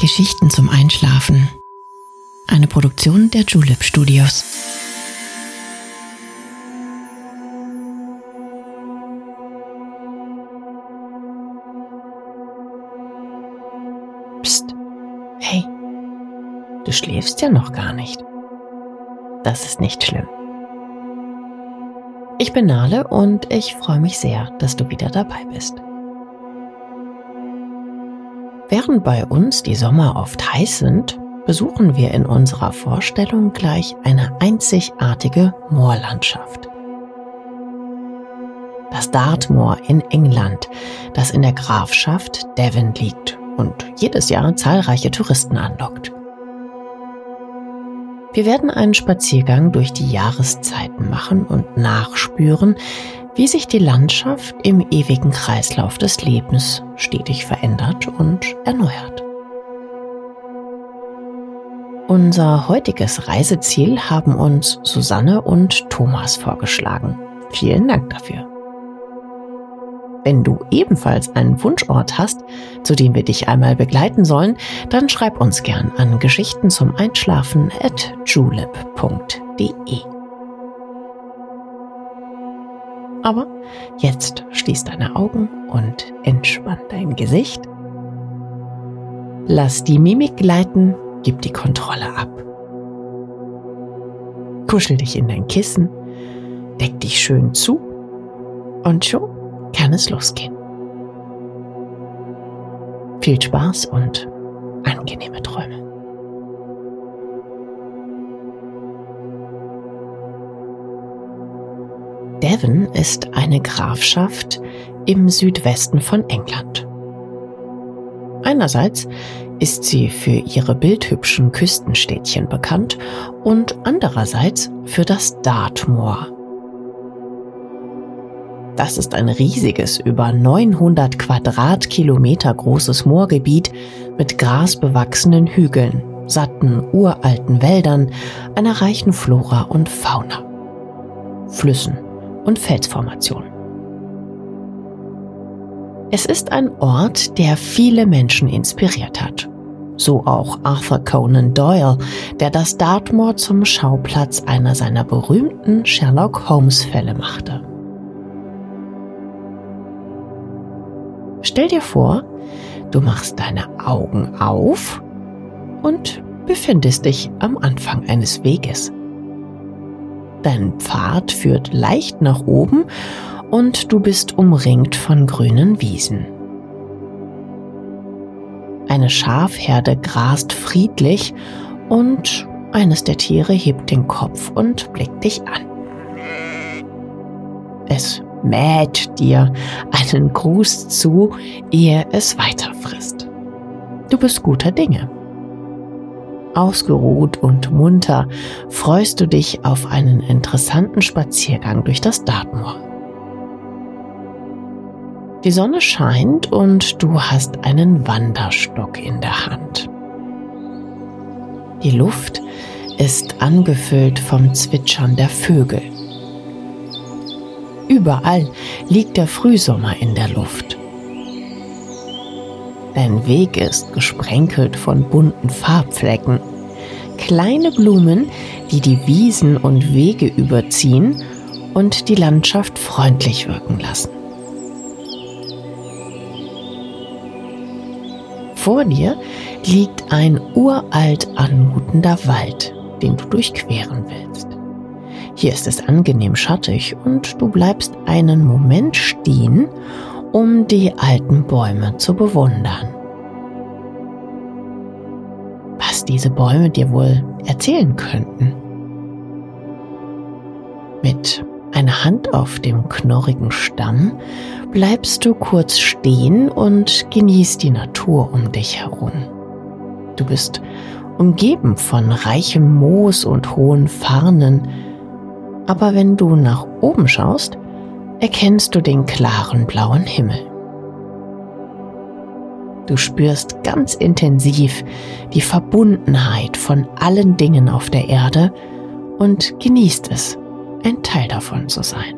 Geschichten zum Einschlafen. Eine Produktion der Julep Studios. Psst. Hey. Du schläfst ja noch gar nicht. Das ist nicht schlimm. Ich bin Nale und ich freue mich sehr, dass du wieder dabei bist. Während bei uns die Sommer oft heiß sind, besuchen wir in unserer Vorstellung gleich eine einzigartige Moorlandschaft. Das Dartmoor in England, das in der Grafschaft Devon liegt und jedes Jahr zahlreiche Touristen anlockt. Wir werden einen Spaziergang durch die Jahreszeiten machen und nachspüren, wie sich die Landschaft im ewigen Kreislauf des Lebens stetig verändert und erneuert. Unser heutiges Reiseziel haben uns Susanne und Thomas vorgeschlagen. Vielen Dank dafür. Wenn du ebenfalls einen Wunschort hast, zu dem wir dich einmal begleiten sollen, dann schreib uns gern an Geschichten zum Einschlafen at julep.de. Aber jetzt schließ deine Augen und entspann dein Gesicht. Lass die Mimik gleiten, gib die Kontrolle ab. Kuschel dich in dein Kissen, deck dich schön zu und schon kann es losgehen. Viel Spaß und angenehme Träume. Devon ist eine Grafschaft im Südwesten von England. Einerseits ist sie für ihre bildhübschen Küstenstädtchen bekannt und andererseits für das Dartmoor. Das ist ein riesiges, über 900 Quadratkilometer großes Moorgebiet mit grasbewachsenen Hügeln, satten, uralten Wäldern, einer reichen Flora und Fauna, Flüssen und Felsformationen. Es ist ein Ort, der viele Menschen inspiriert hat. So auch Arthur Conan Doyle, der das Dartmoor zum Schauplatz einer seiner berühmten Sherlock Holmes-Fälle machte. Stell dir vor, du machst deine Augen auf und befindest dich am Anfang eines Weges. Dein Pfad führt leicht nach oben und du bist umringt von grünen Wiesen. Eine Schafherde grast friedlich und eines der Tiere hebt den Kopf und blickt dich an. Es mäht dir einen Gruß zu, ehe es weiterfrisst. Du bist guter Dinge. Ausgeruht und munter freust du dich auf einen interessanten Spaziergang durch das Dartmoor. Die Sonne scheint und du hast einen Wanderstock in der Hand. Die Luft ist angefüllt vom Zwitschern der Vögel. Überall liegt der Frühsommer in der Luft. Dein Weg ist gesprenkelt von bunten Farbflecken. Kleine Blumen, die die Wiesen und Wege überziehen und die Landschaft freundlich wirken lassen. Vor dir liegt ein uralt anmutender Wald, den du durchqueren willst. Hier ist es angenehm schattig und du bleibst einen Moment stehen um die alten Bäume zu bewundern. Was diese Bäume dir wohl erzählen könnten. Mit einer Hand auf dem knorrigen Stamm bleibst du kurz stehen und genießt die Natur um dich herum. Du bist umgeben von reichem Moos und hohen Farnen, aber wenn du nach oben schaust, erkennst du den klaren blauen Himmel. Du spürst ganz intensiv die Verbundenheit von allen Dingen auf der Erde und genießt es, ein Teil davon zu sein.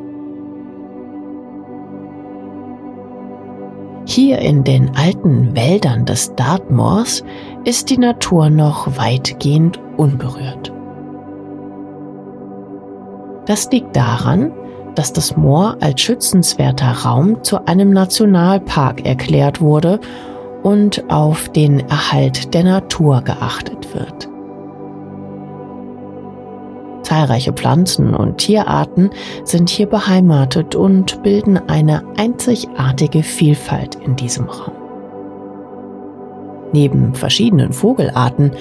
Hier in den alten Wäldern des Dartmoors ist die Natur noch weitgehend unberührt. Das liegt daran, dass das Moor als schützenswerter Raum zu einem Nationalpark erklärt wurde und auf den Erhalt der Natur geachtet wird. Zahlreiche Pflanzen und Tierarten sind hier beheimatet und bilden eine einzigartige Vielfalt in diesem Raum. Neben verschiedenen Vogelarten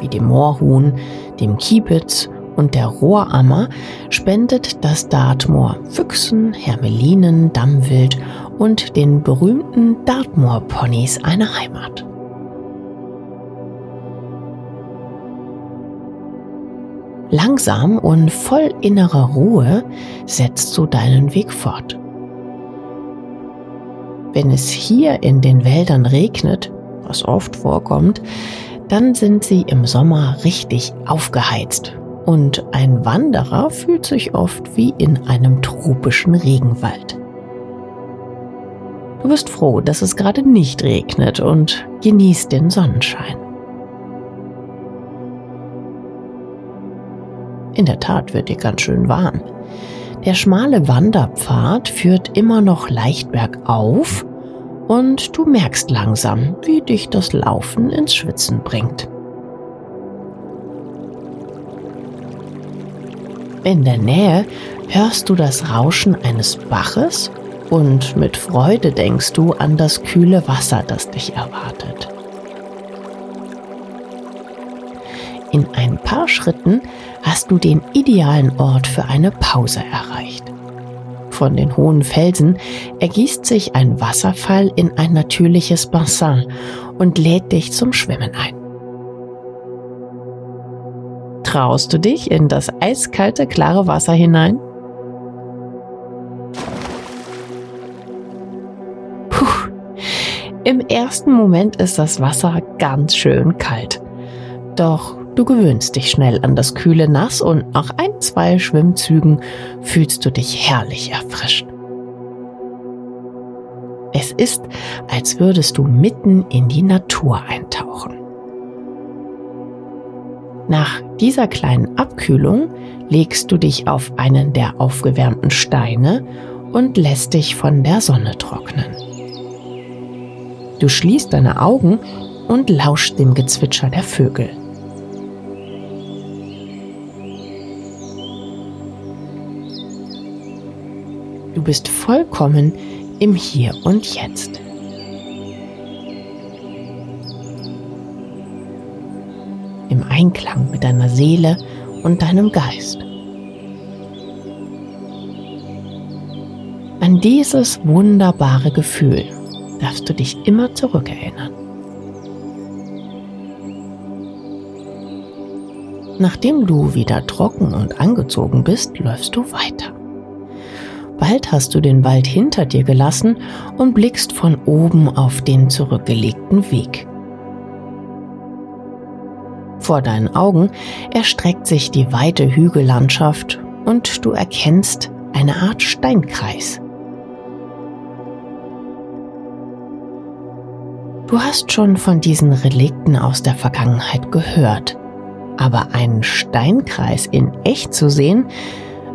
wie dem Moorhuhn, dem Kiebitz und der Rohrammer spendet das Dartmoor Füchsen, Hermelinen, Dammwild und den berühmten Dartmoor-Ponys eine Heimat. Langsam und voll innerer Ruhe setzt du deinen Weg fort. Wenn es hier in den Wäldern regnet, was oft vorkommt, dann sind sie im Sommer richtig aufgeheizt und ein Wanderer fühlt sich oft wie in einem tropischen Regenwald. Du bist froh, dass es gerade nicht regnet und genießt den Sonnenschein. In der Tat wird dir ganz schön warm. Der schmale Wanderpfad führt immer noch leicht bergauf und du merkst langsam, wie dich das Laufen ins Schwitzen bringt. In der Nähe hörst du das Rauschen eines Baches und mit Freude denkst du an das kühle Wasser, das dich erwartet. In ein paar Schritten hast du den idealen Ort für eine Pause erreicht. Von den hohen Felsen ergießt sich ein Wasserfall in ein natürliches Bassin und lädt dich zum Schwimmen ein. Traust du dich in das eiskalte, klare Wasser hinein? Puh. Im ersten Moment ist das Wasser ganz schön kalt. Doch Du gewöhnst dich schnell an das kühle Nass und nach ein, zwei Schwimmzügen fühlst du dich herrlich erfrischt. Es ist, als würdest du mitten in die Natur eintauchen. Nach dieser kleinen Abkühlung legst du dich auf einen der aufgewärmten Steine und lässt dich von der Sonne trocknen. Du schließt deine Augen und lauscht dem Gezwitscher der Vögel. Du bist vollkommen im Hier und Jetzt. Im Einklang mit deiner Seele und deinem Geist. An dieses wunderbare Gefühl darfst du dich immer zurückerinnern. Nachdem du wieder trocken und angezogen bist, läufst du weiter. Bald hast du den Wald hinter dir gelassen und blickst von oben auf den zurückgelegten Weg. Vor deinen Augen erstreckt sich die weite Hügellandschaft und du erkennst eine Art Steinkreis. Du hast schon von diesen Relikten aus der Vergangenheit gehört, aber einen Steinkreis in echt zu sehen,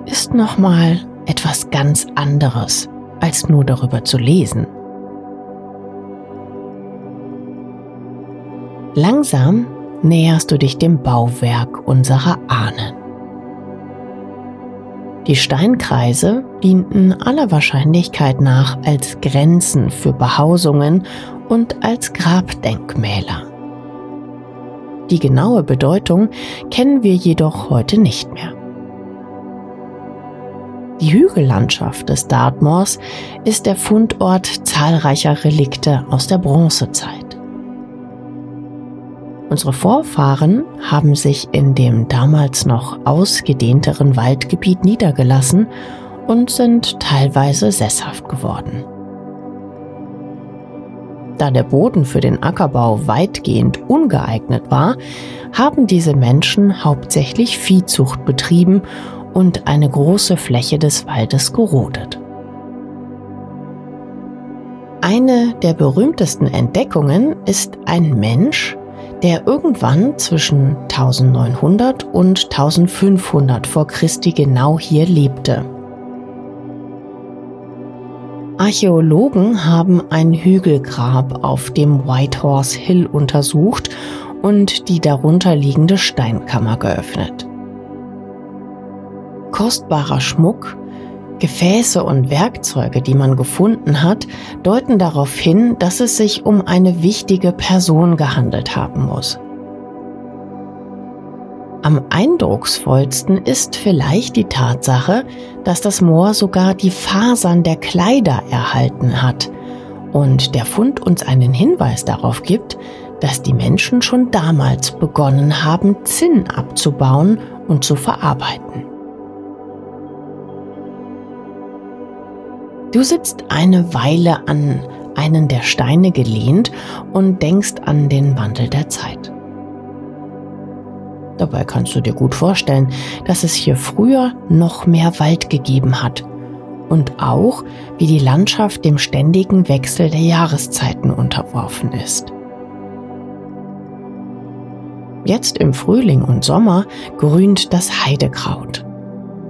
ist nochmal etwas ganz anderes, als nur darüber zu lesen. Langsam näherst du dich dem Bauwerk unserer Ahnen. Die Steinkreise dienten aller Wahrscheinlichkeit nach als Grenzen für Behausungen und als Grabdenkmäler. Die genaue Bedeutung kennen wir jedoch heute nicht mehr. Die Hügellandschaft des Dartmoors ist der Fundort zahlreicher Relikte aus der Bronzezeit. Unsere Vorfahren haben sich in dem damals noch ausgedehnteren Waldgebiet niedergelassen und sind teilweise sesshaft geworden. Da der Boden für den Ackerbau weitgehend ungeeignet war, haben diese Menschen hauptsächlich Viehzucht betrieben und eine große Fläche des Waldes gerodet. Eine der berühmtesten Entdeckungen ist ein Mensch, der irgendwann zwischen 1900 und 1500 vor Christi genau hier lebte. Archäologen haben ein Hügelgrab auf dem Whitehorse Hill untersucht und die darunter liegende Steinkammer geöffnet. Kostbarer Schmuck, Gefäße und Werkzeuge, die man gefunden hat, deuten darauf hin, dass es sich um eine wichtige Person gehandelt haben muss. Am eindrucksvollsten ist vielleicht die Tatsache, dass das Moor sogar die Fasern der Kleider erhalten hat und der Fund uns einen Hinweis darauf gibt, dass die Menschen schon damals begonnen haben, Zinn abzubauen und zu verarbeiten. Du sitzt eine Weile an einen der Steine gelehnt und denkst an den Wandel der Zeit. Dabei kannst du dir gut vorstellen, dass es hier früher noch mehr Wald gegeben hat und auch, wie die Landschaft dem ständigen Wechsel der Jahreszeiten unterworfen ist. Jetzt im Frühling und Sommer grünt das Heidekraut.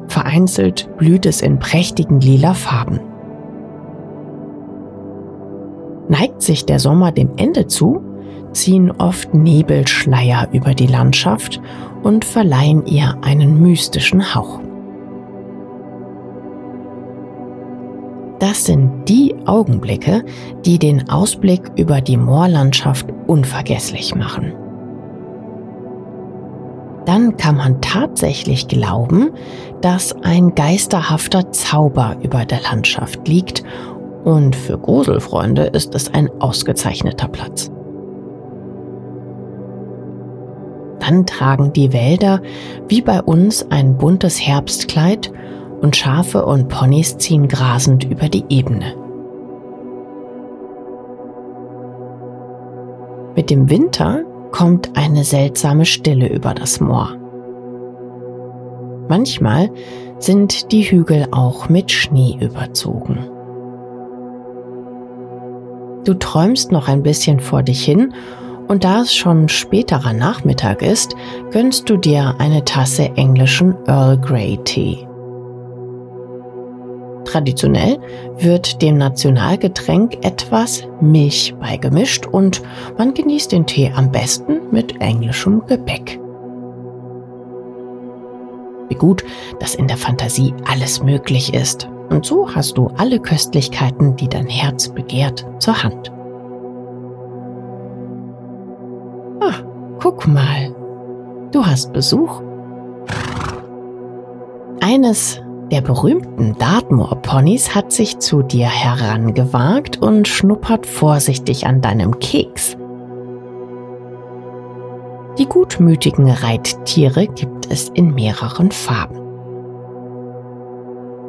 Vereinzelt blüht es in prächtigen lila Farben. Neigt sich der Sommer dem Ende zu, ziehen oft Nebelschleier über die Landschaft und verleihen ihr einen mystischen Hauch. Das sind die Augenblicke, die den Ausblick über die Moorlandschaft unvergesslich machen. Dann kann man tatsächlich glauben, dass ein geisterhafter Zauber über der Landschaft liegt und für Gruselfreunde ist es ein ausgezeichneter Platz. Dann tragen die Wälder wie bei uns ein buntes Herbstkleid und Schafe und Ponys ziehen grasend über die Ebene. Mit dem Winter kommt eine seltsame Stille über das Moor. Manchmal sind die Hügel auch mit Schnee überzogen. Du träumst noch ein bisschen vor dich hin und da es schon späterer Nachmittag ist, gönnst du dir eine Tasse englischen Earl Grey Tee. Traditionell wird dem Nationalgetränk etwas Milch beigemischt und man genießt den Tee am besten mit englischem Gebäck. Wie gut, dass in der Fantasie alles möglich ist. Und so hast du alle Köstlichkeiten, die dein Herz begehrt, zur Hand. Guck mal, du hast Besuch. Eines der berühmten Dartmoor-Ponys hat sich zu dir herangewagt und schnuppert vorsichtig an deinem Keks. Die gutmütigen Reittiere gibt es in mehreren Farben.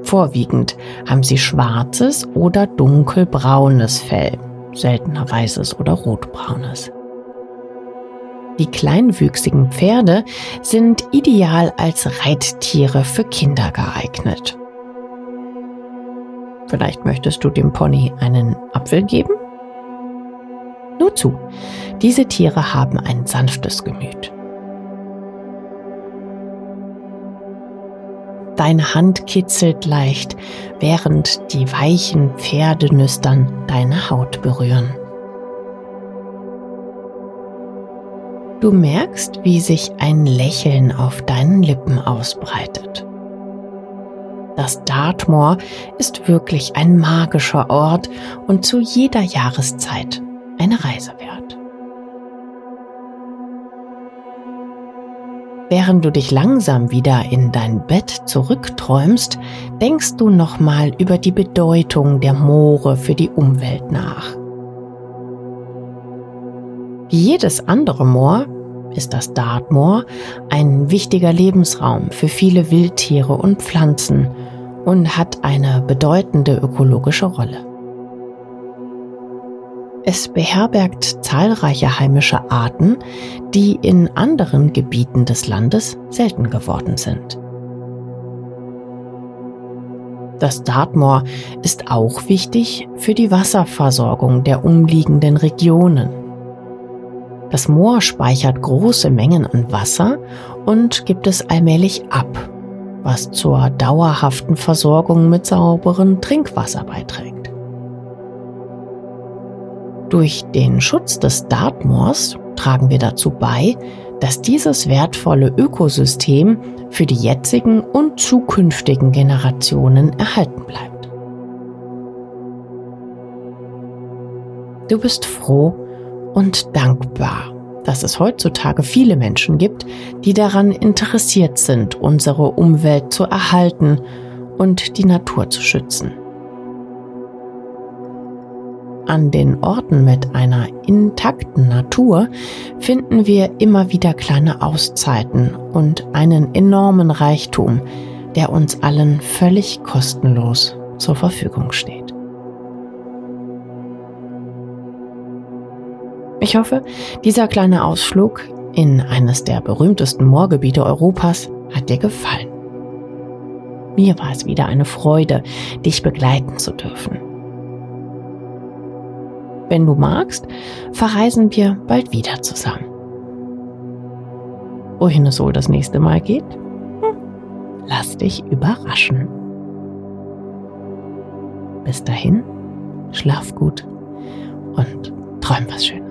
Vorwiegend haben sie schwarzes oder dunkelbraunes Fell, seltener weißes oder rotbraunes. Die kleinwüchsigen Pferde sind ideal als Reittiere für Kinder geeignet. Vielleicht möchtest du dem Pony einen Apfel geben? Nur zu, diese Tiere haben ein sanftes Gemüt. Deine Hand kitzelt leicht, während die weichen Pferdenüstern deine Haut berühren. Du merkst, wie sich ein Lächeln auf deinen Lippen ausbreitet. Das Dartmoor ist wirklich ein magischer Ort und zu jeder Jahreszeit eine Reise wert. Während du dich langsam wieder in dein Bett zurückträumst, denkst du nochmal über die Bedeutung der Moore für die Umwelt nach. Wie jedes andere Moor ist das Dartmoor ein wichtiger Lebensraum für viele Wildtiere und Pflanzen und hat eine bedeutende ökologische Rolle. Es beherbergt zahlreiche heimische Arten, die in anderen Gebieten des Landes selten geworden sind. Das Dartmoor ist auch wichtig für die Wasserversorgung der umliegenden Regionen. Das Moor speichert große Mengen an Wasser und gibt es allmählich ab, was zur dauerhaften Versorgung mit sauberem Trinkwasser beiträgt. Durch den Schutz des Dartmoors tragen wir dazu bei, dass dieses wertvolle Ökosystem für die jetzigen und zukünftigen Generationen erhalten bleibt. Du bist froh und dankbar, dass es heutzutage viele Menschen gibt, die daran interessiert sind, unsere Umwelt zu erhalten und die Natur zu schützen. An den Orten mit einer intakten Natur finden wir immer wieder kleine Auszeiten und einen enormen Reichtum, der uns allen völlig kostenlos zur Verfügung steht. Ich hoffe, dieser kleine Ausflug in eines der berühmtesten Moorgebiete Europas hat dir gefallen. Mir war es wieder eine Freude, dich begleiten zu dürfen. Wenn du magst, verreisen wir bald wieder zusammen. Wohin es wohl das nächste Mal geht? Hm, lass dich überraschen. Bis dahin, schlaf gut und träum was Schönes.